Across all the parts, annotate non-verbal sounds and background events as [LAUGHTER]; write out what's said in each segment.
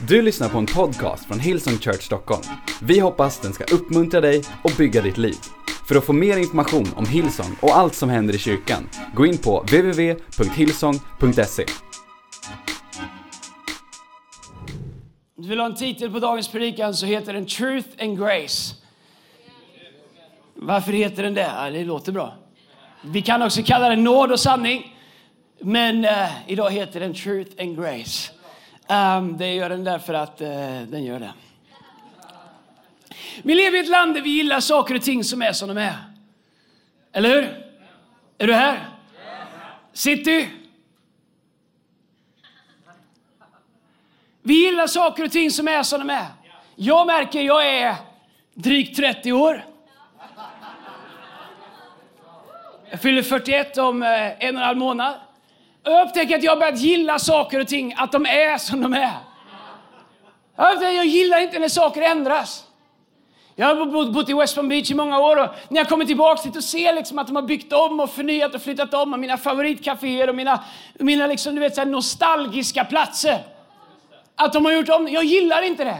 Du lyssnar på en podcast från Hillsong Church Stockholm. Vi hoppas den ska uppmuntra dig och bygga ditt liv. För att få mer information om Hillsong och allt som händer i kyrkan, gå in på www.hillsong.se. Om du vill ha en titel på dagens predikan så heter den Truth and Grace. Varför heter den det? Ja, det låter bra. Vi kan också kalla den nåd och sanning. Men eh, idag heter den Truth and Grace. Um, det gör den därför att uh, den gör det. Vi lever i ett land där vi gillar saker och ting som är som de är. Eller hur? Är du här? City? Vi gillar saker och ting som är som de är. Jag märker, jag är drygt 30 år. Jag fyller 41 om eh, en och en halv månad. Jag upptäcker att jag har börjat gilla saker och ting, att de är som de är. Jag gillar inte när saker ändras. Jag har bott i West Palm Beach i många år och när jag kommer tillbaka dit och ser liksom att de har byggt om och förnyat och flyttat om och mina favoritcaféer och mina, mina liksom, du vet, så nostalgiska platser. Att de har gjort om Jag gillar inte det.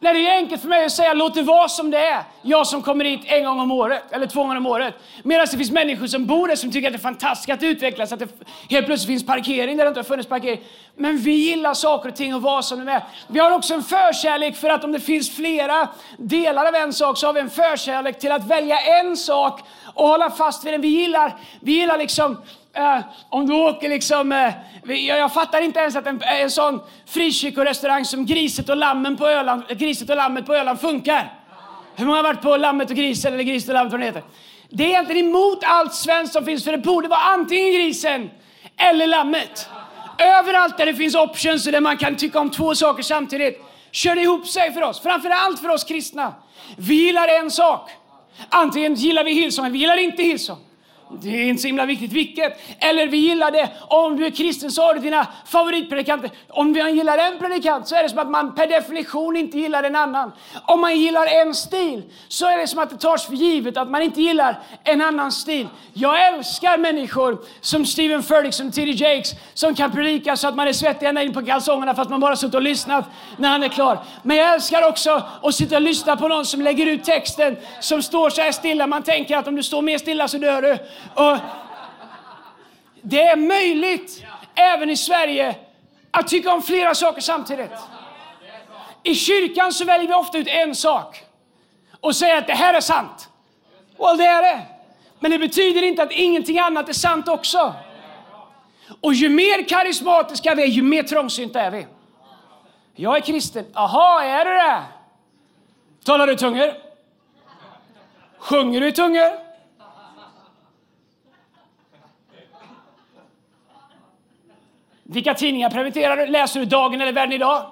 När det är enkelt för mig att säga låt det vara som det är. Jag som kommer hit en gång om året, eller två gånger om året. Medan det finns människor som bor där som tycker att det är fantastiskt att utvecklas, att det helt plötsligt finns parkering där det inte har funnits parkering. Men vi gillar saker och ting och vara som de är. Vi har också en förkärlek för att om det finns flera delar av en sak så har vi en förkärlek till att välja en sak och hålla fast vid den. Vi gillar, vi gillar liksom Uh, om du åker liksom, uh, jag, jag, fattar inte ens att en, eh, en sån frikyrkorestaurang som Griset och, lammen på Öland, Griset och lammet på Öland funkar. Hur många har varit på Lammet och Grisen eller Griset och lammet vad det heter? Det är egentligen emot allt svenskt som finns för det borde vara antingen grisen eller lammet. Överallt där det finns options och där man kan tycka om två saker samtidigt kör det ihop sig för oss. Framförallt för oss kristna. Vi gillar en sak. Antingen gillar vi Hillsong eller vi gillar inte Hillsong. Det är inte så himla viktigt vilket. Eller vi gillar det. Om du är kristen så har du dina favoritpredikanter. Om man gillar en predikant så är det som att man per definition inte gillar en annan. Om man gillar en stil så är det som att det tas för givet att man inte gillar en annan stil. Jag älskar människor som Stephen Furtick, som T.D. Jakes, som kan predika så att man är svettig ända in på kalsongerna fast man bara suttit och lyssnat när han är klar. Men jag älskar också att sitta och lyssna på någon som lägger ut texten som står så här stilla. Man tänker att om du står mer stilla så dör du. Och det är möjligt även i Sverige att tycka om flera saker samtidigt. I kyrkan så väljer vi ofta ut en sak och säger att det här är sant. Well, det är det. Men det betyder inte att ingenting annat är sant också. Och ju mer karismatiska vi är, ju mer trångsynta är vi. Jag är kristen. Aha, är du det? Talar du tungor? Sjunger du i tungor? Vilka tidningar prenumererar du? Läser du Dagen eller Världen idag?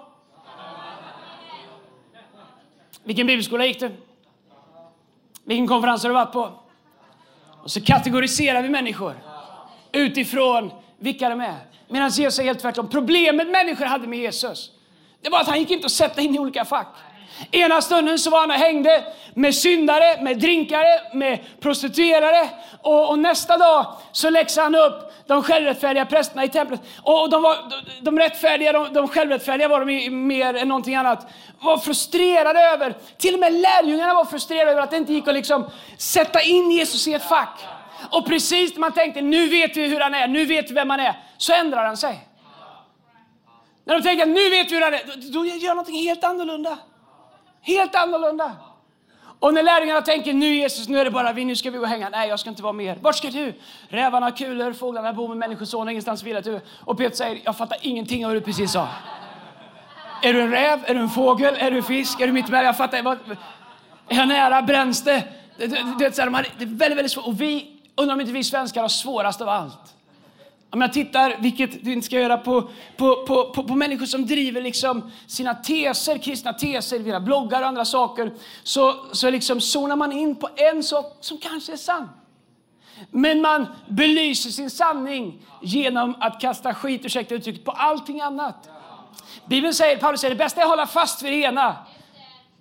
Vilken bibelskola gick du? Vilken konferens har du varit på? Och så kategoriserar vi människor utifrån vilka de är. Medan Jesus är helt tvärtom. Problemet människor hade med Jesus, det var att han gick inte att sätta in i olika fack. Ena stunden så var han och hängde med syndare, med drinkare, med prostituerade. Och, och nästa dag så läxade han upp de självrättfärdiga prästerna i templet. Och och de, var, de, de rättfärdiga, de, de självrättfärdiga var de mer än någonting annat. Var frustrerade över, till och med lärjungarna var frustrerade över att det inte gick att liksom sätta in Jesus i ett fack. Och precis när man tänkte, nu vet vi hur han är, nu vet vi vem han är, så ändrar han sig. När de tänker, nu vet vi hur han är, då gör han någonting helt annorlunda. Helt annorlunda. Och när lärjungarna tänker nu Jesus, nu är det bara vi, nu ska vi gå och hänga. Nej, jag ska inte vara mer. Vart ska du? Rävarna har kulor, fåglarna bor med människoson, ingenstans vilar du. Och Peter säger, jag fattar ingenting av vad du precis sa. Är du en räv? Är du en fågel? Är du en fisk? Är du mitt med? Jag fattar. Vad, är jag nära? Bränns det? Det, det, det, det är väldigt, väldigt svårt. Och vi, undrar om inte vi svenskar har svårast av allt. Om jag tittar, vilket du inte ska göra, på, på, på, på, på människor som driver liksom sina teser, kristna teser, via bloggar och andra saker, så, så liksom zonar man in på en sak som kanske är sann. Men man belyser sin sanning genom att kasta skit, ursäkta uttrycket, på allting annat. Bibeln säger, Paulus säger, det bästa är att hålla fast vid det ena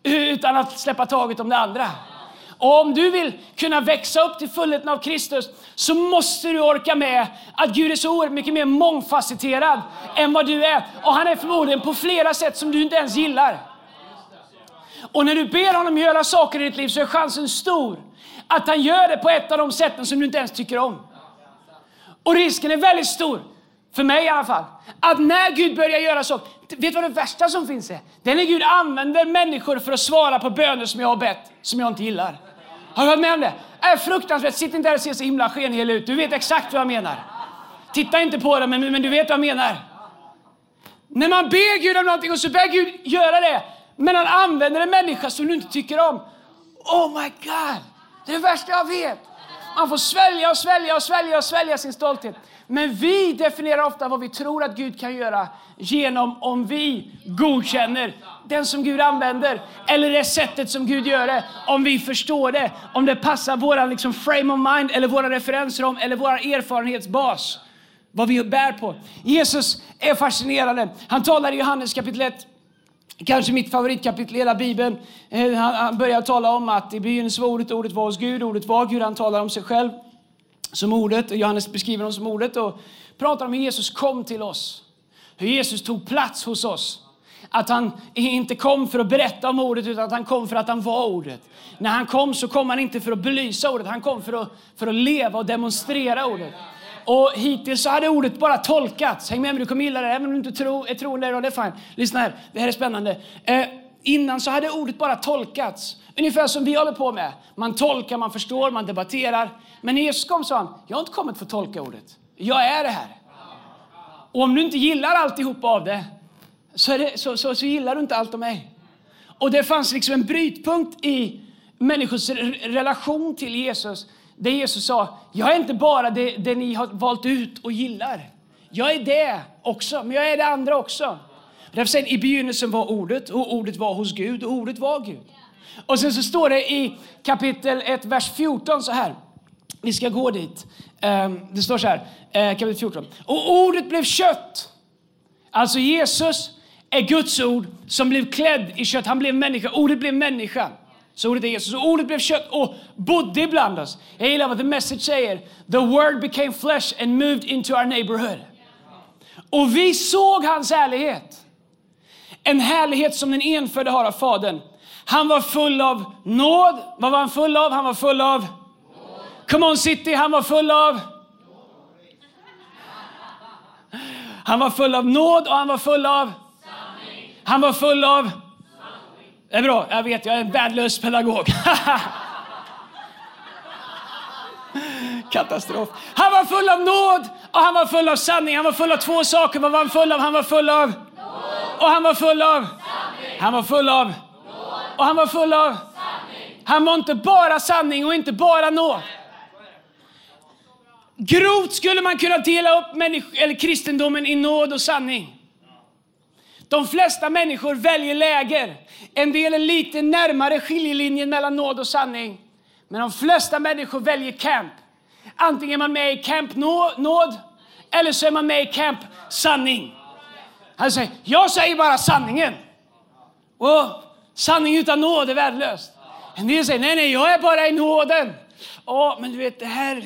utan att släppa taget om det andra. Och om du vill kunna växa upp till fullheten av Kristus så måste du orka med att Gud är så oerhört mycket mer mångfacetterad än vad du är. Och han är förmodligen på flera sätt som du inte ens gillar. Och när du ber honom göra saker i ditt liv så är chansen stor att han gör det på ett av de sätten som du inte ens tycker om. Och risken är väldigt stor, för mig i alla fall, att när Gud börjar göra så, vet du vad det värsta som finns är? Det är när Gud använder människor för att svara på böner som jag har bett, som jag inte gillar. Har du varit med om det? Det är fruktansvärt. Sitt inte där och se så himla skenhel ut. Du vet exakt vad jag menar. Titta inte på det, men, men du vet vad jag menar. När man ber Gud om någonting och så ber Gud göra det, men han använder en människa som du inte tycker om. Oh my God! Det är det värsta jag vet. Man får svälja och svälja och svälja och svälja sin stolthet. Men vi definierar ofta vad vi tror att Gud kan göra genom om vi godkänner den som Gud använder eller det sättet som Gud gör det. Om vi förstår det, om det passar vår liksom frame of mind eller våra referenser om eller vår erfarenhetsbas. Vad vi bär på. Jesus är fascinerande. Han talar i Johannes kapitel 1 Kanske mitt favoritkapitel i hela Bibeln. Eh, han börjar tala om att i begynnelsen var ordet, ordet var hos Gud, ordet var Gud. Han talar om sig själv som ordet, och Johannes beskriver honom som ordet och pratar om hur Jesus kom till oss. Hur Jesus tog plats hos oss. Att han inte kom för att berätta om ordet utan att han kom för att han var ordet. När han kom så kom han inte för att belysa ordet, han kom för att, för att leva och demonstrera ordet. Och hittills så hade ordet bara tolkats. Häng med mig, du kommer gilla det. Även om du inte tro, är troende, idag, det är fine. Lyssna här, det här är spännande. Eh, innan så hade ordet bara tolkats. Ungefär som vi håller på med. Man tolkar, man förstår, man debatterar. Men när Jesus kom sa han, jag har inte kommit för att tolka ordet. Jag är det här. Och om du inte gillar alltihop av det, så, det, så, så, så gillar du inte allt om mig. Och det fanns liksom en brytpunkt i människors relation till Jesus där Jesus sa, jag är inte bara det, det ni har valt ut och gillar. Jag är det också, men jag är det andra också. Därför säger i begynnelsen var ordet och ordet var hos Gud och ordet var Gud. Och sen så står det i kapitel 1, vers 14 så här. Vi ska gå dit. Ehm, det står så här, eh, kapitel 14. Och ordet blev kött. Alltså Jesus är Guds ord som blev klädd i kött. Han blev människa. Ordet blev människa. Så ordet är Jesus. Och ordet blev kött och bodde ibland oss. Jag gillar vad The Message säger. The word became flesh and moved into our neighborhood. Och vi såg hans härlighet. En härlighet som den enfödde har av Fadern. Han var full av nåd. Vad var han full av? Han var full av? Come on city, han var full av? Han var full av nåd och han var full av? Han var full av? Det är bra, jag vet, jag är en värdelös pedagog. [LAUGHS] Katastrof. Han var full av nåd och han var full av sanning. Han var full av två saker. Vad var han full av? Han var full av... Och han var full av... Han var full av... Och han var full av... Han var inte bara sanning och inte bara nåd. Grovt skulle man kunna dela upp eller kristendomen i nåd och sanning. De flesta människor väljer läger. En del är lite närmare skiljelinjen mellan nåd och sanning. Men de flesta människor väljer camp. Antingen är man med i camp nåd eller så är man med i camp sanning. Han säger, jag säger bara sanningen. Och sanning utan nåd är värdelöst. En del säger, nej, nej, jag är bara i nåden. Åh, men du vet, det här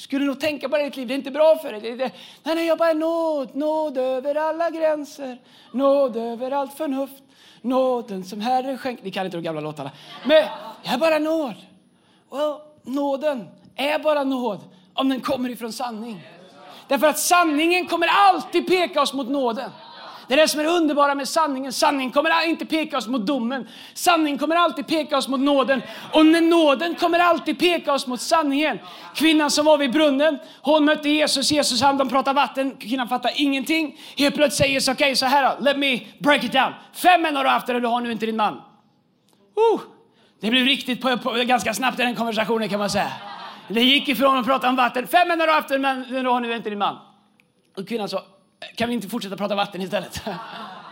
skulle nog tänka på det i ditt liv. Det är inte bra för dig. Det, det, nej, nej, jag bara är nåd, nåd över alla gränser, nåd över allt förnuft. Nåden som Herren skänker. Ni kan inte de gamla låtarna. Men jag är bara nåd. Well, nåden är bara nåd om den kommer ifrån sanning. Därför att sanningen kommer alltid peka oss mot nåden. Det är det som är det underbara med sanningen. Sanningen kommer inte peka oss mot domen. Sanningen kommer alltid peka oss mot nåden. Och nåden kommer alltid peka oss mot sanningen. Kvinnan som var vid brunnen, hon mötte Jesus. Jesus han, de pratade vatten. Kvinnan fattade ingenting. Helt plötsligt säger Jesus, okej okay, så här då, let me break it down. Fem män har du haft det, du har nu inte din man. Uh, det blev riktigt på, på, ganska snabbt i den konversationen kan man säga. Det gick ifrån att prata om vatten. Fem män har du haft det, men du har nu inte din man. Och kvinnan sa, kan vi inte fortsätta prata vatten istället?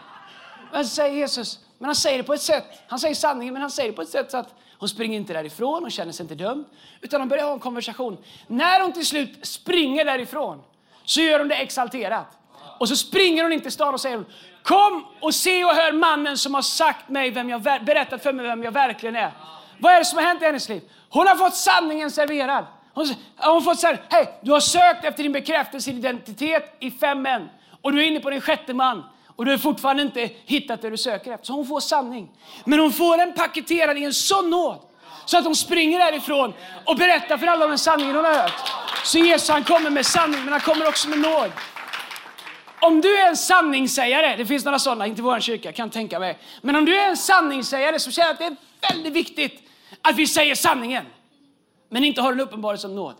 [LAUGHS] Men säger Jesus, men han säger det på ett sätt, han säger sanningen, men han säger det på ett sätt så att hon springer inte därifrån, hon känner sig inte dömd, utan hon börjar ha en konversation. När hon till slut springer därifrån så gör hon det exalterat. Och så springer hon inte stan och säger Kom och se och hör mannen som har sagt mig vem jag, berättat för mig vem jag verkligen är. Vad är det som har hänt i hennes liv? Hon har fått sanningen serverad. Hon har fått säga, hej, du har sökt efter din bekräftelse, din identitet i fem män. Och du är inne på din sjätte man. Och du har fortfarande inte hittat det du söker efter. Så hon får sanning. Men hon får den paketerad i en sån nåd. Så att hon springer därifrån och berättar för alla om den sanningen hon har hört. Så Jesus han kommer med sanning, men han kommer också med nåd. Om du är en sanningssägare, det finns några sådana, inte i vår kyrka, kan tänka mig. Men om du är en sanningssägare så känner jag att det är väldigt viktigt att vi säger sanningen. Men inte har en uppenbarelse som nåd.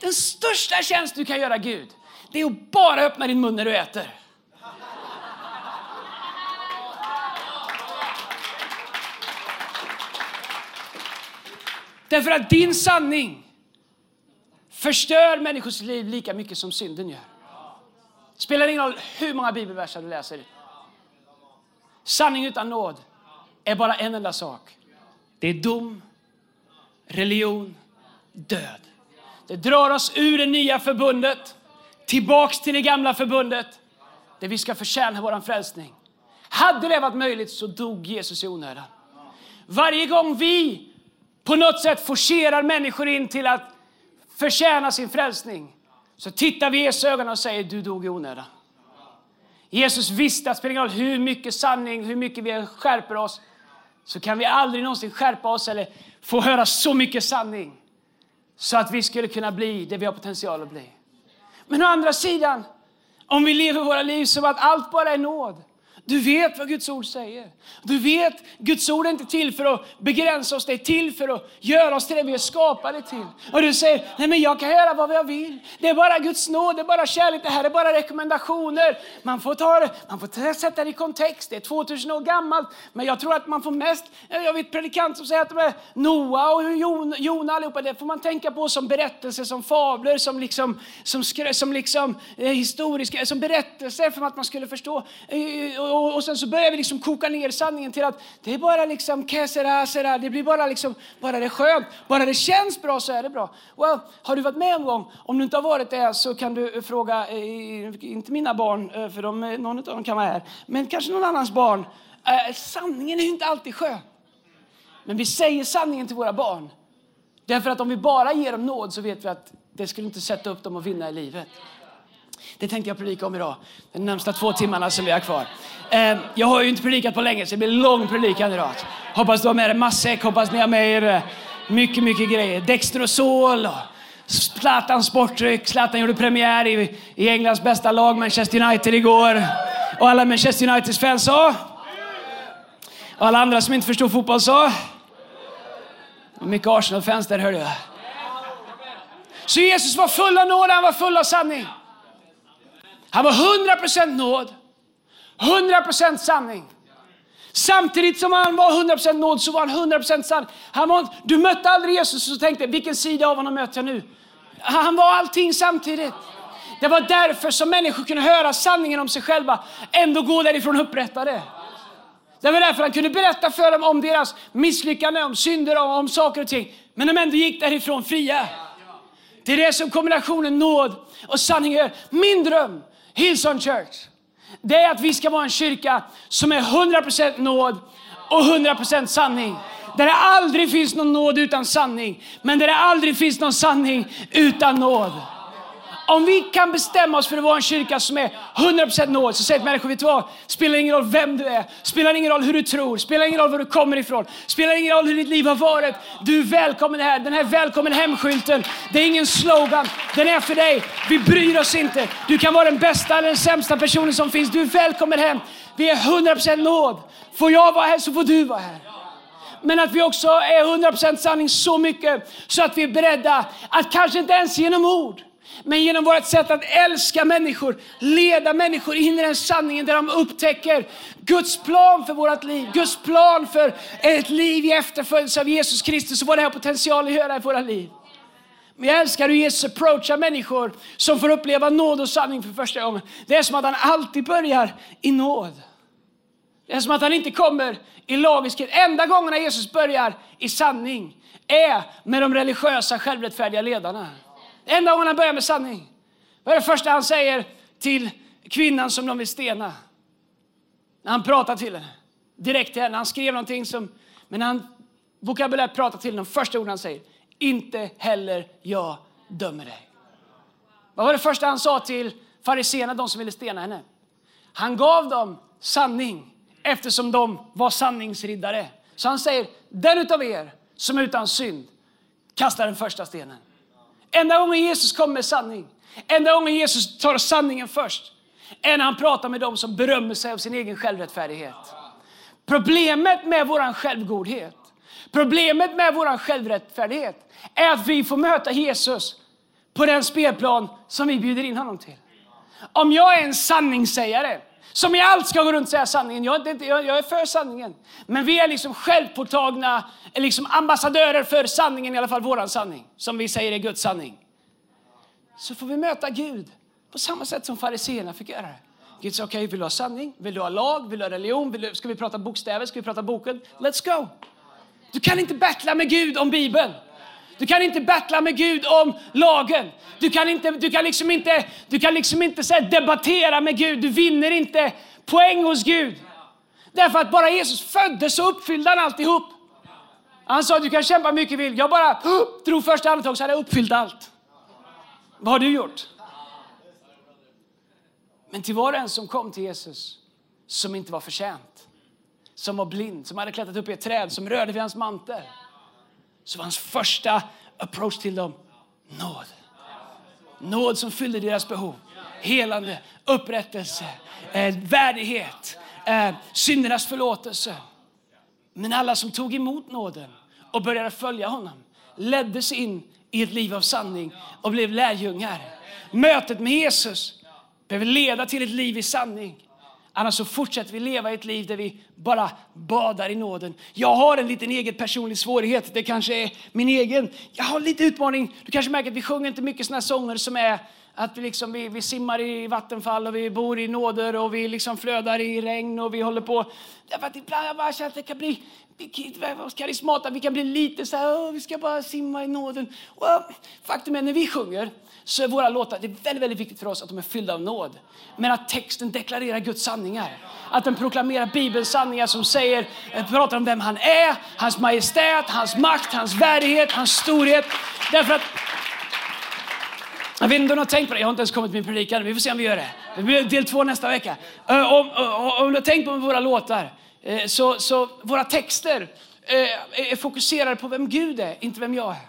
Den största tjänst du kan göra Gud, det är att bara öppna din mun när du äter. Därför att din sanning förstör människors liv lika mycket som synden gör. Spelar ingen roll hur många bibelverser du läser. Sanning utan nåd är bara en enda sak. Det är dom, religion, död. Det drar oss ur det nya förbundet, tillbaks till det gamla förbundet, där vi ska förtjäna vår frälsning. Hade det varit möjligt så dog Jesus i onödan. Varje gång vi på något sätt forcerar människor in till att förtjäna sin frälsning så tittar vi i Jesu ögon och säger du dog i onödan. Jesus visste att det spelar ingen roll hur mycket sanning, hur mycket vi skärper oss, så kan vi aldrig någonsin skärpa oss eller få höra så mycket sanning så att vi skulle kunna bli det vi har potential att bli. Men å andra sidan, om vi lever våra liv som att allt bara är nåd, du vet vad Guds ord säger. Du vet, Guds ord är inte till för att begränsa oss, det är till för att göra oss till det vi är skapade till. Och du säger, nej men jag kan göra vad jag vill. Det är bara Guds nåd, det är bara kärlek, det här är bara rekommendationer. Man får, ta det, man får sätta det i kontext, det är 2000 år gammalt. Men jag tror att man får mest, eh, jag vet predikant som säger att de är Noa och Jona allihopa, det får man tänka på som berättelser, som fabler, som liksom, som, som liksom eh, historiska, som berättelser för att man skulle förstå. Eh, och, och och sen så börjar vi liksom koka ner sanningen till att det är bara liksom kesera, sera, det blir bara liksom, bara det är skönt, bara det känns bra så är det bra. Well, har du varit med en gång? Om du inte har varit det så kan du eh, fråga, eh, inte mina barn, eh, för de, någon av dem kan vara här, men kanske någon annans barn. Eh, sanningen är ju inte alltid skön. Men vi säger sanningen till våra barn. Därför att om vi bara ger dem nåd så vet vi att det skulle inte sätta upp dem att vinna i livet. Det tänkte jag predika om idag, de närmsta två timmarna som vi har kvar. Ehm, jag har ju inte predikat på länge så det blir lång predikan idag. Hoppas du har med dig matsäck, hoppas ni har med er eh, mycket, mycket grejer. Dextrosol och Zlatans sportdryck. Zlatan gjorde premiär i, i Englands bästa lag, Manchester United, igår. Och alla Manchester Uniteds fans sa... Och alla andra som inte förstod fotboll sa... Och Mycket Arsenal-fans där, hörde jag. Så Jesus var full av nåd, han var full av sanning. Han var 100% nåd, 100% sanning. Samtidigt som han var 100% nåd så var han 100% Han var, du mötte aldrig Jesus och tänkte, vilken sida av honom möter jag nu? Han var allting samtidigt. Det var därför som människor kunde höra sanningen om sig själva, ändå gå därifrån upprättade. Det var därför han kunde berätta för dem om deras misslyckanden, om synder, om, om saker och ting. Men de ändå gick därifrån fria. Det är det som kombinationen nåd och sanning gör. Min dröm Hillsong Church, det är att vi ska vara en kyrka som är 100% nåd och 100% sanning. Där det aldrig finns någon nåd utan sanning, men där det aldrig finns någon sanning utan nåd. Om vi kan bestämma oss för att vara en kyrka som är 100% nåd så säger människor, vet du vad? Spelar ingen roll vem du är, spelar ingen roll hur du tror, spelar ingen roll var du kommer ifrån, spelar ingen roll hur ditt liv har varit. Du är välkommen här. Den här välkommen hem-skylten, det är ingen slogan, den är för dig. Vi bryr oss inte. Du kan vara den bästa eller den sämsta personen som finns. Du är välkommen hem. Vi är 100% nåd. Får jag vara här så får du vara här men att vi också är 100% sanning så mycket så att vi är beredda att kanske inte ens genom ord men genom vårt sätt att älska människor, leda människor in i den sanningen där de upptäcker Guds plan för vårt liv, Guds plan för ett liv i efterföljelse av Jesus Kristus och vad det har potential att göra i våra liv. Men jag älskar hur Jesus approachar människor som får uppleva nåd och sanning för första gången. Det är som att han alltid börjar i nåd. Det är som att han inte kommer i lagiskhet. Enda gången Jesus börjar i sanning är med de religiösa självrättfärdiga ledarna. En dag han börjar med sanning. Vad är det första han säger till kvinnan som de vill stena? När han pratar till henne. Direkt till henne. Han skrev någonting som... Men han vokabulärt pratar till honom. Första orden han säger, inte heller jag dömer dig. Vad var det första han sa till fariséerna, de som ville stena henne? Han gav dem sanning eftersom de var sanningsriddare. Så han säger, den utav er som är utan synd kastar den första stenen. Enda gången Jesus kommer med sanning, enda gången Jesus tar sanningen först, är när han pratar med dem som berömmer sig av sin egen självrättfärdighet. Problemet med vår självgodhet, problemet med vår självrättfärdighet är att vi får möta Jesus på den spelplan som vi bjuder in honom till. Om jag är en sanningssägare, som i allt ska gå runt och säga sanningen. Jag är, inte, jag, jag är för sanningen. Men vi är liksom självpåtagna liksom ambassadörer för sanningen, i alla fall våran sanning. Som vi säger är Guds sanning. Så får vi möta Gud på samma sätt som fariseerna fick göra det. Gud sa, okej, okay, vill du ha sanning? Vill du ha lag? Vill du ha religion? Vill du, ska vi prata bokstäver? Ska vi prata boken? Let's go! Du kan inte battla med Gud om Bibeln. Du kan inte battla med Gud om lagen. Du kan, inte, du kan liksom inte, du kan liksom inte så debattera med Gud. Du vinner inte poäng hos Gud. Därför att bara Jesus föddes så uppfyllde han alltihop. Han sa du kan kämpa mycket vill. Jag bara drog första andetag så hade jag uppfyllt allt. Vad har du gjort? Men till var och en som kom till Jesus som inte var förtjänt, som var blind, som hade klättrat upp i ett träd, som rörde vid hans mantel så var hans första approach till dem nåd. Nåd som fyllde deras behov. Helande, upprättelse, eh, värdighet, eh, syndernas förlåtelse. Men alla som tog emot nåden och började följa honom leddes in i ett liv av sanning och blev lärjungar. Mötet med Jesus behöver leda till ett liv i sanning. Annars så fortsätter vi leva ett liv där vi bara badar i nåden. Jag har en liten egen personlig svårighet. Det kanske är min egen. Jag har lite utmaning. Du kanske märker att vi sjunger inte mycket såna sånger som är att vi, liksom, vi, vi simmar i vattenfall och vi bor i nåder och vi liksom flödar i regn och vi håller på. Därför att ibland jag bara känner att det kan bli karismata, vi kan bli lite så här, vi ska bara simma i nåden. Och faktum är när vi sjunger så är våra låtar, det är väldigt, väldigt viktigt för oss att de är fyllda av nåd. Men att texten deklarerar Guds sanningar. Att den proklamerar Bibelns sanningar som säger, eh, pratar om vem han är, hans majestät, hans makt, hans värdighet, hans storhet. Därför att jag vet inte om du har tänkt på det, jag har inte ens kommit med min predikan. Vi får se om vi gör det. Det blir del två nästa vecka. Eh, om, om, om du har tänkt på våra låtar, eh, så, så våra texter är fokuserade på vem Gud är, inte vem jag är.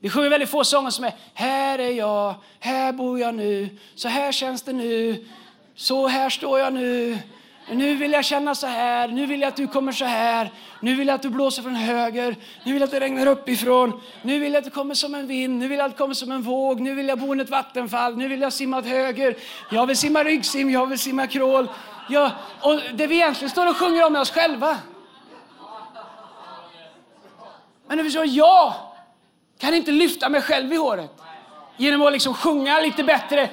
Vi sjunger väldigt få sånger som är Här är jag, här bor jag nu, så här känns det nu, så här står jag nu. Nu vill jag känna så här, nu vill jag att du kommer så här, nu vill jag att du blåser från höger, nu vill jag att det regnar uppifrån, nu vill jag att du kommer som en vind, nu vill jag att du kommer som en våg, nu vill jag bo i ett vattenfall, nu vill jag simma åt höger, jag vill simma ryggsim, jag vill simma crawl. Jag, och det vi egentligen står och sjunger om är oss själva. Men du förstår, jag kan inte lyfta mig själv i håret genom att liksom sjunga lite bättre.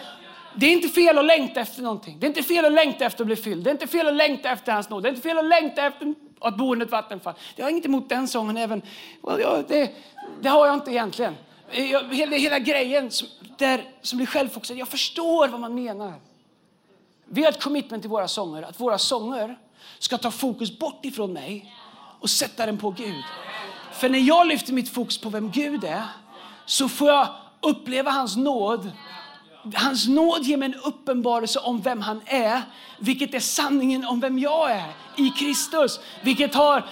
Det är inte fel att längta efter någonting. Det är inte fel att längta efter att bli fylld. Det är inte fel att längta efter hans nåd. Det är inte fel att längta efter att bo under ett vattenfall. Jag har inget emot den sången även. Det, det har jag inte egentligen. Jag, Hela, hela grejen som, där, som blir självfokuserad. Jag förstår vad man menar. Vi har ett commitment till våra sånger att våra sånger ska ta fokus bort ifrån mig och sätta den på Gud. För när jag lyfter mitt fokus på vem Gud är så får jag uppleva hans nåd. Hans nåd ger mig en uppenbarelse om vem han är, vilket är sanningen om vem jag är i Kristus. Vilket har,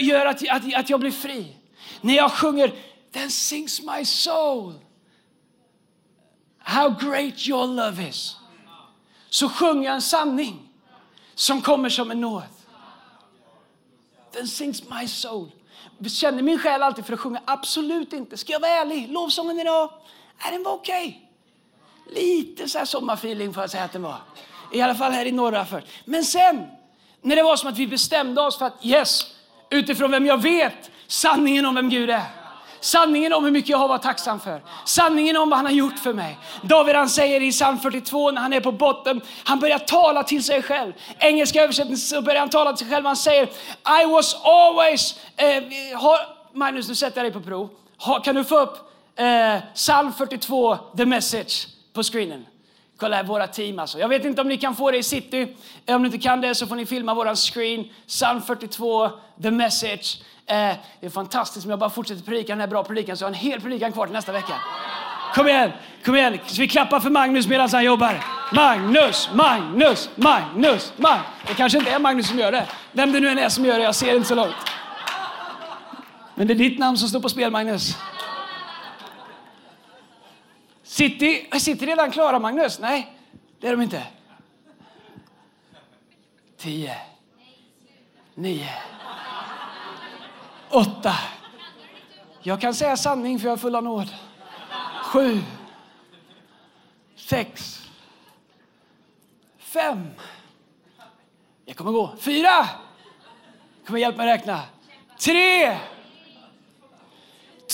gör att, att, att jag blir fri. När jag sjunger Then sings my soul How great your love is. Så sjunger jag en sanning som kommer som en nåd. Then sings my soul känner min själ alltid för att sjunga? Absolut inte. Ska jag vara ärlig? Lovsången idag, äh, den var okej. Okay. Lite så här sommarfeeling får jag säga att den var. I alla fall här i norra först. Men sen, när det var som att vi bestämde oss för att yes, utifrån vem jag vet, sanningen om vem Gud är. Sanningen om hur mycket jag har varit tacksam för. Sanningen om vad han har gjort för mig. David han säger i psalm 42 när han är på botten, han börjar tala till sig själv. Engelska översättning så börjar han tala till sig själv. Han säger I was always... Eh, har, Magnus, nu sätter jag dig på prov. Ha, kan du få upp eh, psalm 42, the message, på screenen? Kolla här, våra team alltså. Jag vet inte om ni kan få det i city. Om ni inte kan det så får ni filma våran screen. Psalm 42, the message. Eh, det är fantastiskt om jag bara fortsätter predika den här bra predikan så jag har en hel predikan kvar till nästa vecka. Kom igen, kom igen. Så vi klappar för Magnus medan han jobbar. Magnus, Magnus, Magnus, Magnus. Det kanske inte är Magnus som gör det. Vem det nu än är som gör det, jag ser inte så långt. Men det är ditt namn som står på spel, Magnus. City, City redan klara, Magnus? Nej, det är de inte. Tio. Nio. Åtta. Jag kan säga sanning för jag är full av nåd. Sju. Sex. Fem. Jag kommer gå. Fyra. Kommer hjälpa mig räkna. Tre.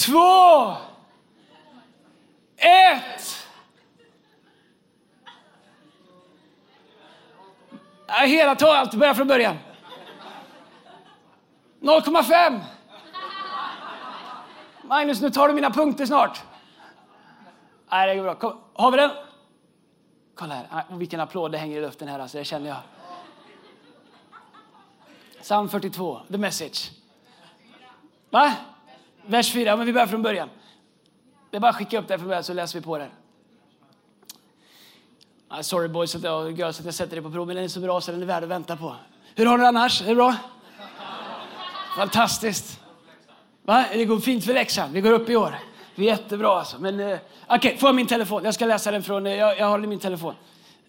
Två. Ett. Nej, hela ta allt. Börja från början. 0,5. Magnus, nu tar du mina punkter snart. Nej, det går bra. Kom, har vi den? Kolla här. Vilken applåd det hänger i luften här. Alltså, det känner jag. Psalm 42, the message. Va? Vers 4, men vi börjar från början. Det är bara att skicka upp det för mig så läser vi på det. Ah, sorry boys att jag, girls att jag sätter det på prov, men den är så bra så den är värd att vänta på. Hur har ni det annars? Är det bra? Fantastiskt. Va? Det går fint för läxan. Vi går upp i år. Vi är jättebra alltså. Men, eh, Okej, okay, får jag min telefon? Jag ska läsa den från... Eh, jag, jag håller min telefon.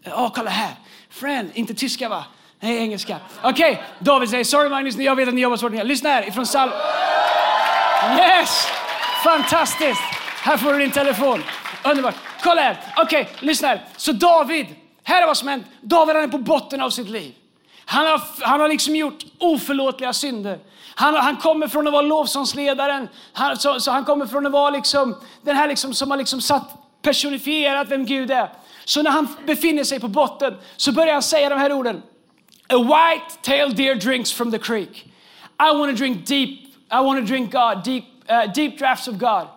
Ja, oh, kolla här. Friend, inte tyska va? Nej, engelska. Okej, okay, David säger sorry Magnus, jag vet att ni jobbar svårt. Lyssna här, ifrån Sal... Yes! Fantastiskt! Här får du din telefon. Underbart. Kolla här. Okej, okay, lyssna här. Så David, här är vad som hänt. David han är på botten av sitt liv. Han har, han har liksom gjort oförlåtliga synder. Han, han kommer från att vara lovsångsledaren. Han, så, så, han kommer från att vara liksom, den här liksom, som har liksom satt, personifierat vem Gud är. Så när han befinner sig på botten så börjar han säga de här orden. A white-tailed deer drinks from the creek. I want to drink deep. I want to drink God, deep, uh, deep drafts of God.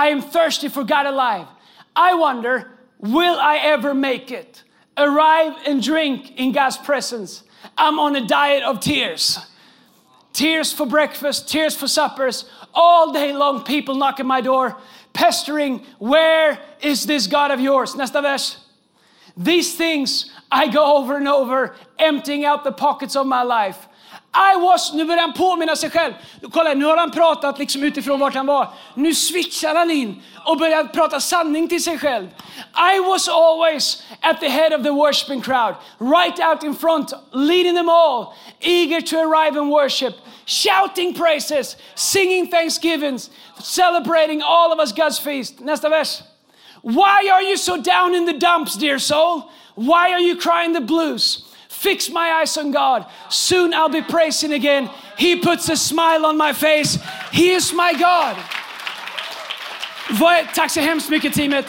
I am thirsty for God alive. I wonder, will I ever make it? Arrive and drink in God's presence. I'm on a diet of tears. Tears for breakfast, tears for suppers. All day long, people knock at my door, pestering, Where is this God of yours? Nästa vers. These things I go over and over, emptying out the pockets of my life. I was, nu börjar han påminna sig själv. Kolla, nu har han pratat liksom utifrån vart han var. Nu switchar han in och börjar prata sanning till sig själv. I was always at the head of the worshiping crowd, right out in front, leading them all, eager to arrive and worship, shouting praises, singing thanksgivings, celebrating all of us God's feast. Nästa vers. Why are you so down in the dumps, dear soul? Why are you crying the blues? Fix my eyes on God. Soon I'll be praising again. He puts a smile on my face. He is my God. Tack så hemskt mycket teamet.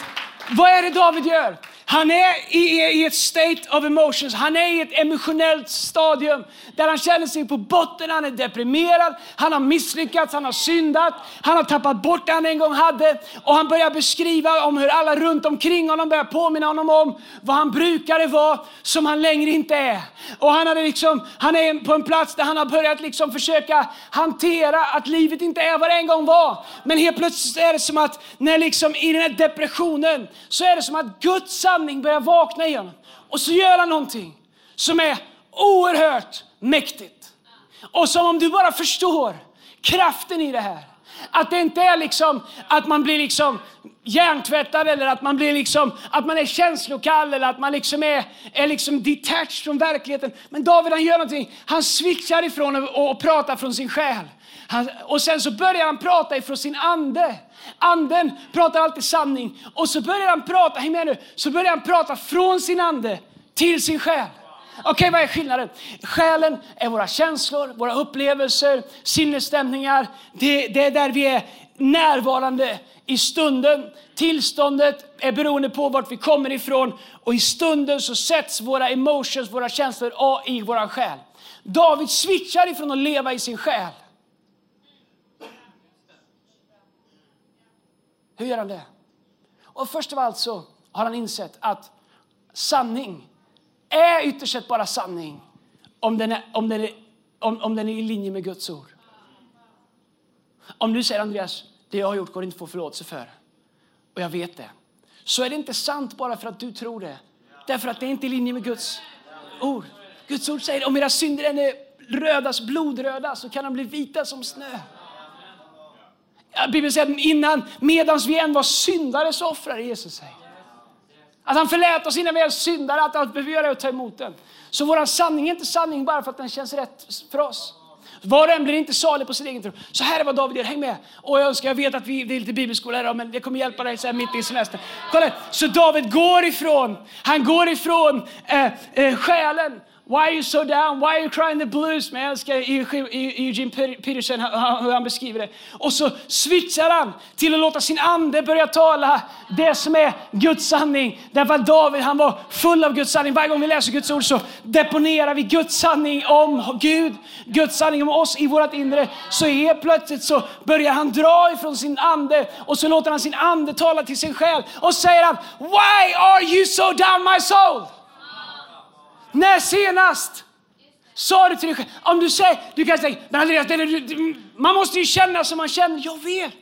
Vad är det David gör? Han är i, i, ett state of emotions, han är i ett emotionellt stadium där han känner sig på botten, han är deprimerad, han har misslyckats, han har syndat, han har tappat bort det han en gång hade. Och han börjar beskriva om hur alla runt omkring honom börjar påminna honom om vad han brukade vara som han längre inte är. Och han, hade liksom, han är på en plats där han har börjat liksom försöka hantera att livet inte är vad det en gång var. Men helt plötsligt är det som att när liksom i den här depressionen så är det som att Guds sanning börjar vakna igen. Och så gör han någonting som är oerhört mäktigt. Och som om du bara förstår kraften i det här. Att det inte är liksom att man blir liksom hjärntvättad eller att man blir liksom, att man är känslokall eller att man liksom är, är liksom detached från verkligheten. Men David han gör någonting, han switchar ifrån och, och pratar från sin själ. Han, och sen så börjar han prata ifrån sin ande. Anden pratar alltid sanning. Och så börjar han prata, häng med nu, så börjar han prata från sin ande till sin själ. Okej, okay, vad är skillnaden? Själen är våra känslor, våra upplevelser, sinnesstämningar. Det, det är där vi är närvarande i stunden. Tillståndet är beroende på vart vi kommer ifrån och i stunden så sätts våra emotions, våra känslor i vår själ. David switchar ifrån att leva i sin själ Hur gör han det? Och först av allt så har han insett att sanning är ytterst sett bara sanning om den är, om den är, om, om den är i linje med Guds ord. Om du säger Andreas, det jag har gjort går inte att få förlåtelse för. Och jag vet det. Så är det inte sant bara för att du tror det. Därför att det är inte i linje med Guds ord. Guds ord säger om era synder är röda, blodröda så kan de bli vita som snö. Bibeln säger att innan, medans vi än var syndare så offrade Jesus sig. Att han förlät oss innan vi är syndare, att allt behöver göra är att ta emot den. Så vår sanning är inte sanning bara för att den känns rätt för oss. Var och en blir inte salig på sin egen tro. Så här är vad David gör, häng med. Och jag önskar, jag vet att vi, det är lite bibelskola här, men det kommer hjälpa dig så här mitt i semestern. Kolla, så David går ifrån, han går ifrån eh, eh, själen Why are you so down? Why are you crying the blues? Men jag älskar Eugene Peterson hur han beskriver det. Och så switchar han till att låta sin ande börja tala det som är Guds sanning. Därför att David han var full av Guds sanning. Varje gång vi läser Guds ord så deponerar vi Guds sanning om Gud, Guds sanning om oss i vårt inre. Så helt plötsligt så börjar han dra ifrån sin ande och så låter han sin ande tala till sin själ och säger han Why are you so down my soul? När senast sa du till dig själv? Om du säger, du kan säga, men Andreas, man måste ju känna som man känner. Jag vet.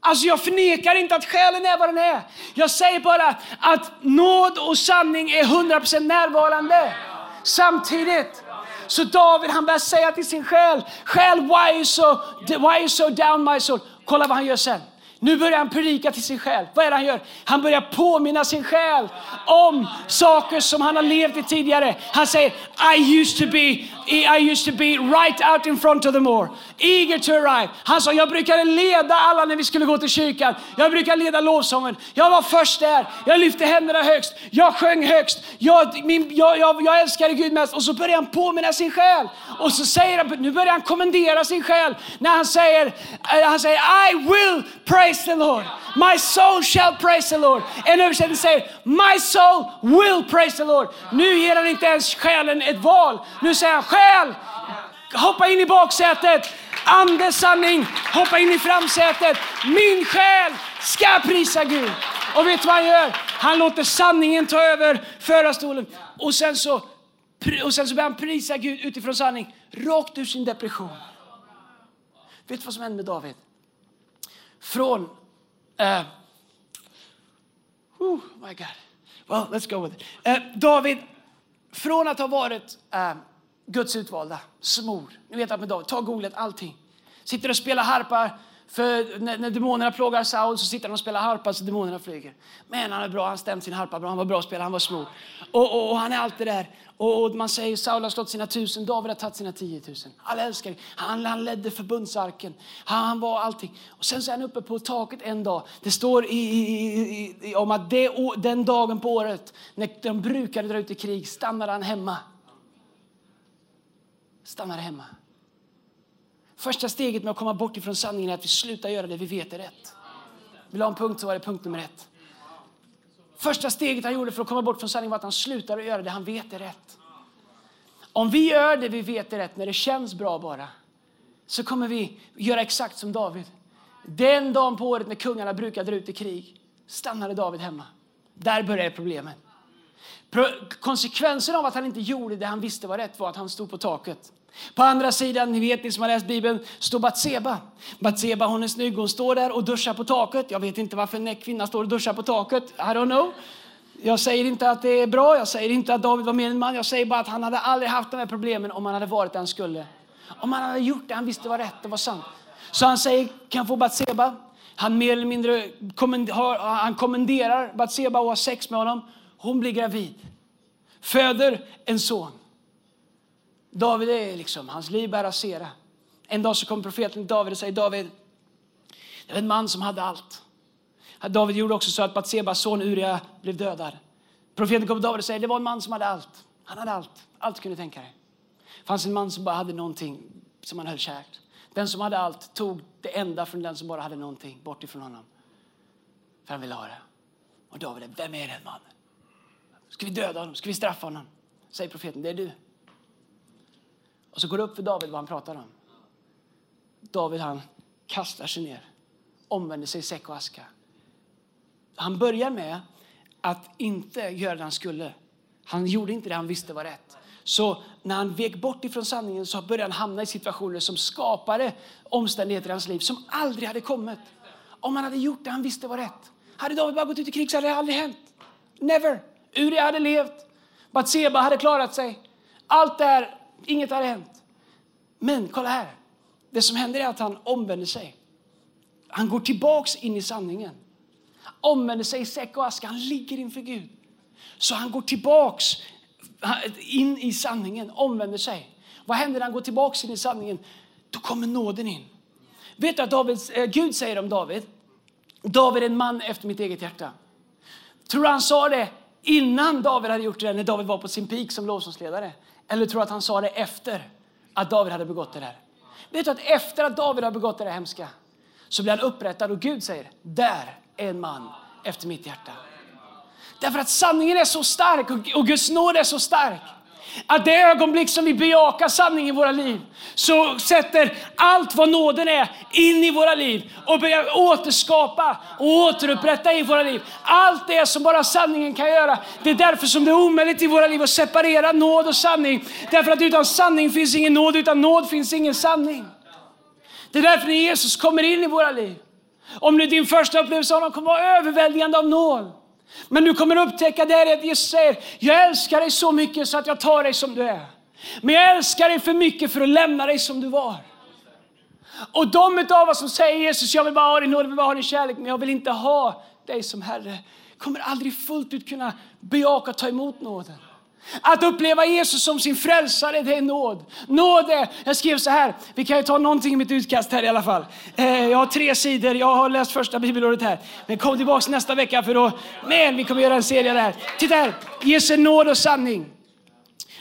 Alltså jag förnekar inte att själen är vad den är. Jag säger bara att nåd och sanning är 100% närvarande samtidigt. Så David han börjar säga till sin själ, själ why are you so, why are you so down my soul? Kolla vad han gör sen. Nu börjar han predika till sin själ. Vad är det han gör? Han börjar påminna sin själ om saker som han har levt i tidigare. Han säger I used to be, I used to be right out in front of the moor, Eager to arrive. Han sa jag brukade leda alla när vi skulle gå till kyrkan. Jag brukade leda lovsången. Jag var först där. Jag lyfte händerna högst. Jag sjöng högst. Jag, min, jag, jag, jag älskade Gud mest. Och så börjar han påminna sin själ. Och så säger han, nu börjar han kommendera sin själ när han säger, eh, han säger I will praise the Lord. My soul shall praise the Lord. En översättning säger My soul will praise the Lord. Nu ger han inte ens själen ett val. Nu säger han själ, hoppa in i baksätet. Ande, sanning, hoppa in i framsätet. Min själ ska prisa Gud. Och vet du vad han gör? Han låter sanningen ta över förarstolen. Och sen så och sen så börjar han prisa Gud utifrån sanning, rakt ur sin depression. Vet du vad som hände med David? Från... Uh, oh my God. Well, let's go with it. Uh, David, från att ha varit uh, Guds utvalda, smor. Ni vet att med David, ta googlet, allting. Sitter och spelar harpa för när, när demonerna plågar Saul så sitter han och spelar harpa så demonerna flyger. Men han är bra, han stämt sin harpa bra, han var bra spelare, han var smor. Och, och, och, han är alltid där. Och, man säger Saul har slått sina tusen, David har tagit sina tiotusen. Alla älskar det. Han, han ledde förbundsarken, han, han, var allting. Och sen så är han uppe på taket en dag. Det står i, i, i, om att det, den dagen på året när de brukade dra ut i krig stannade han hemma. Stannade hemma. Första steget med att komma bort ifrån sanningen är att vi slutar göra det vi vet är rätt. Vill ha en punkt så var det punkt nummer ett. Första steget han gjorde för att komma bort från sanningen var att han slutade göra det han vet är rätt. Om vi gör det vi vet är rätt när det känns bra bara så kommer vi göra exakt som David. Den dagen på året när kungarna brukade dra ut i krig stannade David hemma. Där började problemet. Konsekvensen av att han inte gjorde det han visste var rätt var att han stod på taket på andra sidan, ni vet ni som har läst Bibeln, står Batseba. Batseba hon är snygg, hon står där och duschar på taket. Jag vet inte varför en kvinna står och duschar på taket. I don't know. Jag säger inte att det är bra, jag säger inte att David var mer än man. Jag säger bara att han hade aldrig haft de här problemen om han hade varit där han skulle. Om han hade gjort det han visste var rätt och var sant. Så han säger, kan jag få Batseba? Han mer eller mindre han kommenderar Batseba och har sex med honom. Hon blir gravid. Föder en son. David är liksom, hans liv börjar rasera. En dag så kom profeten till David och säger David, det var en man som hade allt. David gjorde också så att Batsebas son Uria blev dödad. Profeten kom till David och säger det var en man som hade allt. Han hade allt, allt kunde tänka dig. Det fanns en man som bara hade någonting som han höll kärt. Den som hade allt tog det enda från den som bara hade någonting bort ifrån honom. För han ville ha det. Och David, vem är den mannen? Ska vi döda honom? Ska vi straffa honom? Säger profeten, det är du. Och så går det upp för David vad han pratar om. David han kastar sig ner, omvänder sig i säck och aska. Han börjar med att inte göra det han skulle. Han gjorde inte det han visste var rätt. Så när han vek bort ifrån sanningen så började han hamna i situationer som skapade omständigheter i hans liv som aldrig hade kommit. Om han hade gjort det han visste var rätt. Hade David bara gått ut i krig så hade det aldrig hänt. Never. Uri hade levt. Batseba hade klarat sig. Allt det här, inget hade hänt. Men kolla här. Det som händer är att han omvänder sig. Han går tillbaks in i sanningen. Omvänder sig i säck och aska. Han ligger inför Gud. Så han går tillbaks in i sanningen, omvänder sig. Vad händer när han går tillbaks in i sanningen? Då kommer nåden in. Vet du att David, eh, Gud säger om David, David är en man efter mitt eget hjärta. Tror du han sa det innan David hade gjort det, när David var på sin peak som lovsångsledare? Eller tror du att han sa det efter att David hade begått det där? Vet du att efter att David har begått det där hemska så blir han upprättad och Gud säger, där är en man efter mitt hjärta. Därför att sanningen är så stark och Guds nåd är så stark. Att det ögonblick som vi bejakar sanningen i våra liv så sätter allt vad nåden är in i våra liv och börjar återskapa och återupprätta i våra liv. Allt det som bara sanningen kan göra. Det är därför som det är omöjligt i våra liv att separera nåd och sanning. Därför att utan sanning finns ingen nåd, utan nåd finns ingen sanning. Det är därför när Jesus kommer in i våra liv, om nu din första upplevelse av honom kommer vara överväldigande av nåd. Men du kommer upptäcka det att Jesus säger, jag älskar dig så mycket så att jag tar dig som du är. Men jag älskar dig för mycket för att lämna dig som du var. Och de av oss som säger Jesus, jag vill bara ha din nåd, jag vill bara ha din kärlek, men jag vill inte ha dig som Herre, kommer aldrig fullt ut kunna bejaka och ta emot nåden. Att uppleva Jesus som sin frälsare, det är nåd. Nåd är, jag skrev så här, vi kan ju ta någonting i mitt utkast här i alla fall. Eh, jag har tre sidor, jag har läst första bibelordet här. Men kom tillbaka nästa vecka för då, men vi kommer göra en serie där. Titta här, Jesu nåd och sanning.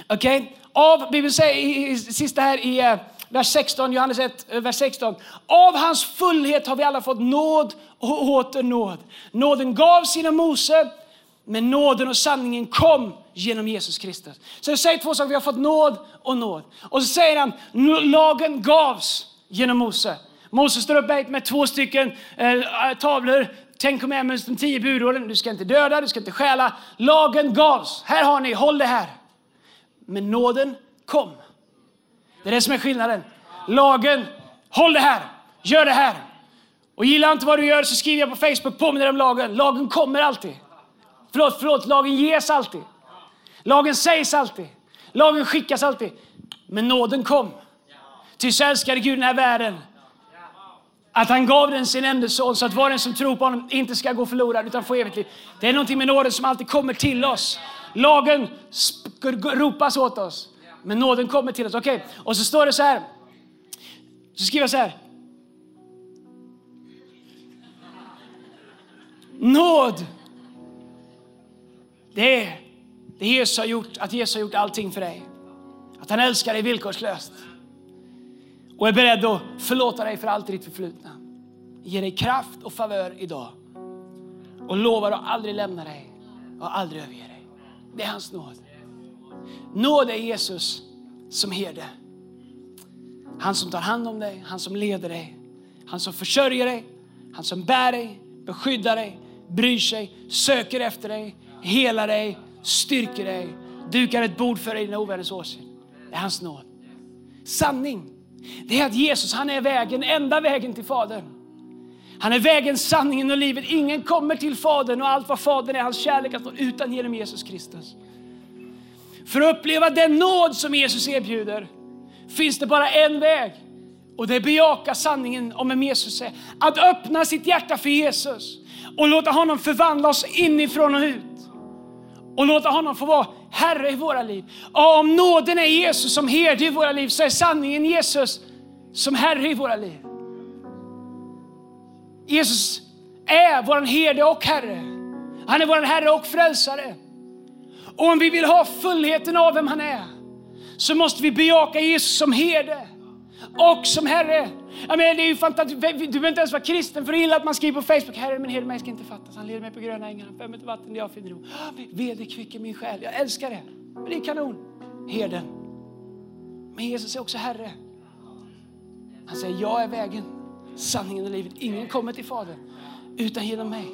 Okej, okay? av, Bibeln säger i, i, sista här i eh, vers 16, Johannes 1, eh, vers 16. Av hans fullhet har vi alla fått nåd och åter nåd. Nåden gavs genom Mose, men nåden och sanningen kom genom Jesus Kristus. Så jag säger två saker, vi har fått nåd och nåd. Och så säger han, lagen gavs genom Mose. Mose står upp med två stycken eh, tavlor, Tänk Commandments, de tio budorden. Du ska inte döda, du ska inte stjäla. Lagen gavs. Här har ni, håll det här. Men nåden kom. Det är det som är skillnaden. Lagen, håll det här, gör det här. Och gillar inte vad du gör så skriver jag på Facebook, påminner om lagen. Lagen kommer alltid. Förlåt, förlåt, lagen ges alltid. Lagen sägs alltid. Lagen skickas alltid. Men nåden kom. Ty så älskade Gud den här världen att han gav den sin enda son så att var den som tror på honom inte ska gå förlorad utan få evigt liv. Det är någonting med nåden som alltid kommer till oss. Lagen ropas åt oss, men nåden kommer till oss. Okej, okay. och så står det så här. Så skriver jag så här. Nåd. Det är det Jesus har gjort, att Jesus har gjort allting för dig. Att han älskar dig villkorslöst. Och är beredd att förlåta dig för allt i ditt förflutna. Ge dig kraft och favör idag. Och lovar att aldrig lämna dig och aldrig överge dig. Det är hans nåd. Nåd är Jesus som herde. Han som tar hand om dig, han som leder dig, han som försörjer dig, han som bär dig, beskyddar dig, bryr sig, söker efter dig, helar dig, styrker dig, dukar ett bord för dig i dina ovänners åsyn. Det är hans nåd. Sanning, det är att Jesus han är vägen, enda vägen till Fadern. Han är vägen, sanningen och livet. Ingen kommer till Fadern och allt vad Fadern är, hans kärlek att nå utan genom Jesus Kristus. För att uppleva den nåd som Jesus erbjuder finns det bara en väg. Och det är bejaka sanningen om vem Jesus är. Att öppna sitt hjärta för Jesus och låta honom förvandla oss inifrån och ut och låta honom få vara Herre i våra liv. Och om nåden är Jesus som herde i våra liv så är sanningen Jesus som Herre i våra liv. Jesus är vår herde och Herre. Han är vår Herre och frälsare. Och om vi vill ha fullheten av vem han är så måste vi bejaka Jesus som herde och som Herre. Jag menar, det är ju fantastiskt. Du behöver inte ens vara kristen för att gilla att man skriver på Facebook. Herre min herde mig ska inte fattas. Han leder mig på gröna ängar. Han för mig till vatten där jag finner ro. Ah, Vederkvicker min själ. Jag älskar det. Men det är kanon. Herden. Men Jesus är också Herre. Han säger, jag är vägen, sanningen och livet. Ingen kommer till Fadern utan genom mig.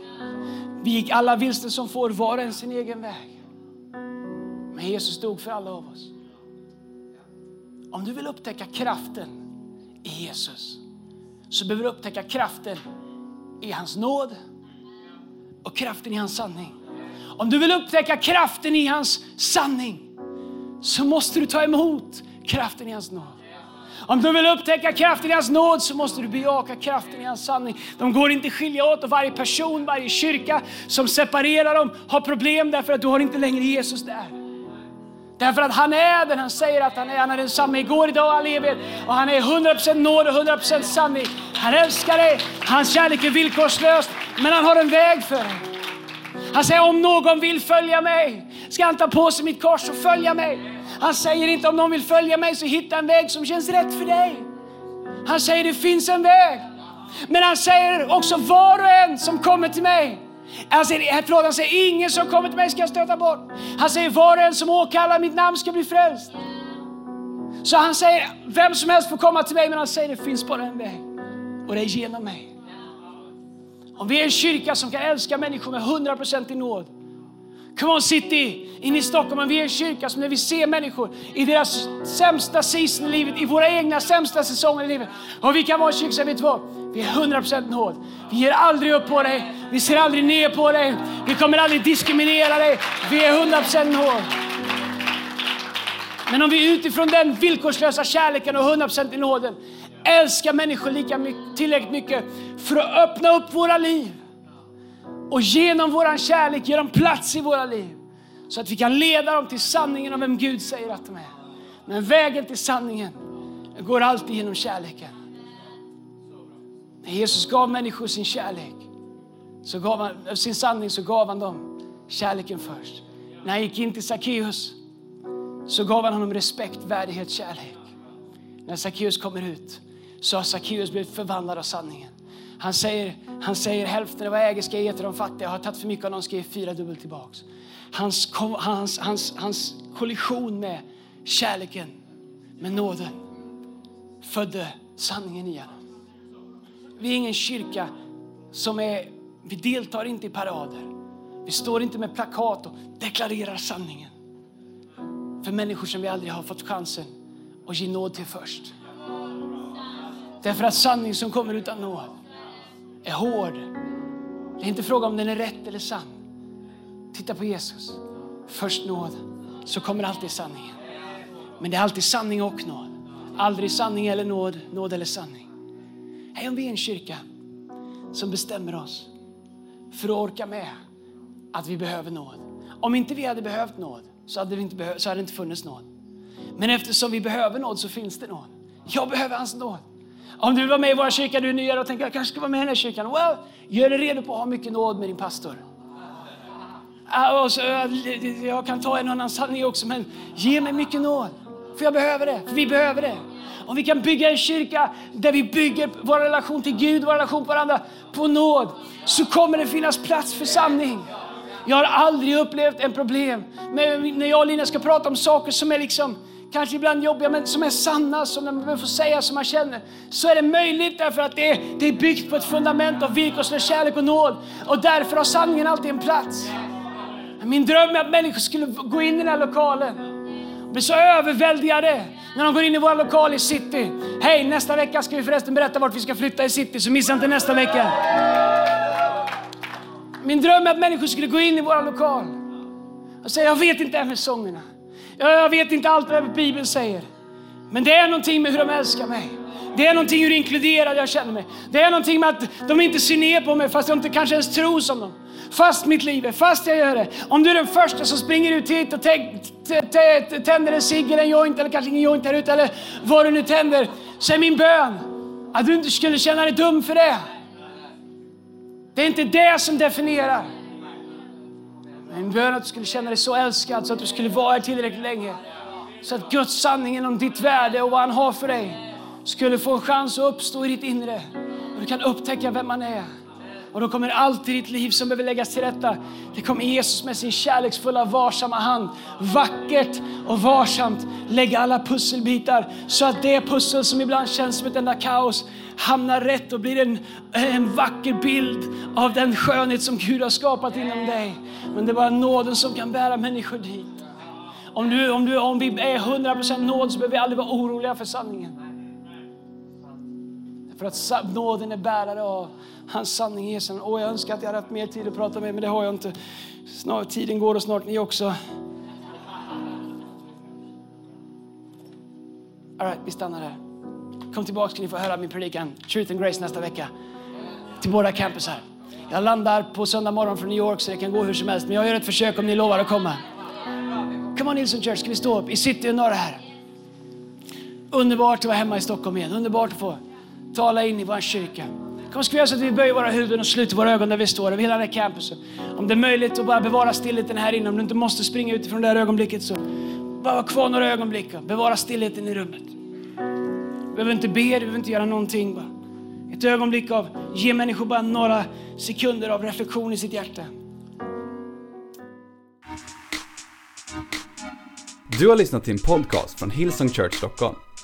Vi gick alla vilse som får var och en sin egen väg. Men Jesus dog för alla av oss. Om du vill upptäcka kraften i Jesus så behöver du upptäcka kraften i hans nåd och kraften i hans sanning. Om du vill upptäcka kraften i hans sanning så måste du ta emot kraften i hans nåd. Om du vill upptäcka kraften i hans nåd så måste du bejaka kraften i hans sanning. De går inte att skilja åt och varje person, varje kyrka som separerar dem har problem därför att du har inte längre Jesus där. Därför att han är den han säger att han är. Han är densamma igår, idag och all evighet. Och han är 100% nåd och 100% sanning. Han älskar dig. Hans kärlek är villkorslös. Men han har en väg för dig. Han säger om någon vill följa mig ska han ta på sig mitt kors och följa mig. Han säger inte om någon vill följa mig så hitta en väg som känns rätt för dig. Han säger det finns en väg. Men han säger också var och en som kommer till mig. Han säger, förlåt, han säger ingen som kommer till mig ska jag stöta bort. Han säger var och en som åkallar mitt namn ska bli frälst. Så han säger vem som helst får komma till mig men han säger det finns bara en väg och det är genom mig. Om vi är en kyrka som kan älska människor med 100% i nåd Come on City, in i Stockholm. om Vi är en kyrka som när vi ser människor i deras sämsta season i livet, i våra egna sämsta säsonger i livet. Och vi kan vara en kyrka som vet du vad? Vi är 100% nåd. Vi ger aldrig upp på dig. Vi ser aldrig ner på dig. Vi kommer aldrig diskriminera dig. Vi är 100% nåd. Men om vi utifrån den villkorslösa kärleken och 100% i nåden älskar människor lika mycket, tillräckligt mycket för att öppna upp våra liv och genom vår kärlek ge dem plats i våra liv. Så att vi kan leda dem till sanningen om vem Gud säger att de är. Men vägen till sanningen går alltid genom kärleken. När Jesus gav människor sin kärlek, så gav han, sin sanning, så gav han dem kärleken först. När han gick in till Sackeus så gav han honom respekt, värdighet, kärlek. När Sackeus kommer ut så har Sackeus blivit förvandlad av sanningen. Han säger, han säger hälften av vad jag äger ska jag ge till de fattiga. Har tagit för mycket av någon ska jag ge fyra dubbelt tillbaks. Hans, hans, hans, hans kollision med kärleken, med nåden, födde sanningen i honom. Vi är ingen kyrka som är, vi deltar inte i parader. Vi står inte med plakat och deklarerar sanningen. För människor som vi aldrig har fått chansen att ge nåd till först. Därför att sanning som kommer utan nåd är hård. Det är inte fråga om den är rätt eller sann. Titta på Jesus. Först nåd, så kommer alltid sanningen. Men det är alltid sanning och nåd. Aldrig sanning eller nåd, nåd eller sanning. Hej om vi är en kyrka som bestämmer oss för att orka med att vi behöver nåd. Om inte vi hade behövt nåd så hade, vi inte behö- så hade det inte funnits nåd. Men eftersom vi behöver nåd så finns det nåd. Jag behöver hans nåd. Om du vill vara med i vår kyrka, du är nyare och tänker jag kanske ska vara med i den här kyrkan. Well, gör dig redo på att ha mycket nåd med din pastor. Alltså, jag kan ta en annan sanning också, men ge mig mycket nåd. För jag behöver det, för vi behöver det. Om vi kan bygga en kyrka där vi bygger vår relation till Gud, vår relation på varandra på nåd, så kommer det finnas plats för sanning. Jag har aldrig upplevt en problem men när jag och Lina ska prata om saker som är liksom kanske ibland jobbiga, men som är sanna, som man får säga som man känner, så är det möjligt därför att det är, det är byggt på ett fundament av villkorslös kärlek och nåd. Och därför har sanningen alltid en plats. Min dröm är att människor skulle gå in i den här lokalen blir så överväldigade när de går in i vår lokal i city. Hej, nästa vecka ska vi förresten berätta vart vi ska flytta i city, så missa inte nästa vecka. Min dröm är att människor skulle gå in i vår lokal och säga, jag vet inte det här med sångerna. Jag vet inte allt vad Bibeln säger. Men det är någonting med hur de älskar mig. Det är någonting hur inkluderad jag känner mig. Det är någonting med att de inte ser ner på mig fast jag inte kanske ens tror som dem. Fast mitt liv är, fast jag gör det. Om du är den första som springer ut hit och tänder en cigg eller en joint eller kanske ingen joint här ute eller vad du nu tänder. Så är min bön att du inte skulle känna dig dum för det. Det är inte det som definierar. Min bön att du skulle känna dig så älskad så att du skulle vara här tillräckligt länge. Så att Guds sanningen om ditt värde och vad han har för dig skulle få en chans att uppstå i ditt inre. Och du kan upptäcka vem man är. Och då kommer allt i ditt liv som behöver läggas till rätta. Det kommer Jesus med sin kärleksfulla, varsamma hand vackert och varsamt lägga alla pusselbitar så att det pussel som ibland känns som ett enda kaos hamnar rätt och blir en, en vacker bild av den skönhet som Gud har skapat inom dig. Men det är bara nåden som kan bära människor dit. Om, du, om, du, om vi är 100% nåd så behöver vi aldrig vara oroliga för sanningen. För att nåden är bärare av hans sanning. Jesus. Och jag önskar att jag hade haft mer tid att prata med men det har jag inte. Snart, tiden går och snart ni också. All right, vi stannar här. Kom tillbaka ska ni få höra min predikan Truth and Grace nästa vecka. Till båda campusar. Jag landar på söndag morgon från New York så det kan gå hur som helst. Men jag gör ett försök om ni lovar att komma. Come on Nilsson Church, ska vi stå upp i city och norra här. Underbart att vara hemma i Stockholm igen. Underbart att få tala in i vår kyrka. Kom, ska vi göra så att vi böjer våra huvuden och sluter våra ögon där vi står, över hela den här campusen. Om det är möjligt att bara bevara stillheten här inne, om du inte måste springa utifrån det här ögonblicket så bara vara kvar några ögonblick och bevara stillheten i rummet. Du behöver inte be, du behöver inte göra någonting. Bara. Ett ögonblick av, ge människor bara några sekunder av reflektion i sitt hjärta. Du har lyssnat till en podcast från Hillsong Church Stockholm.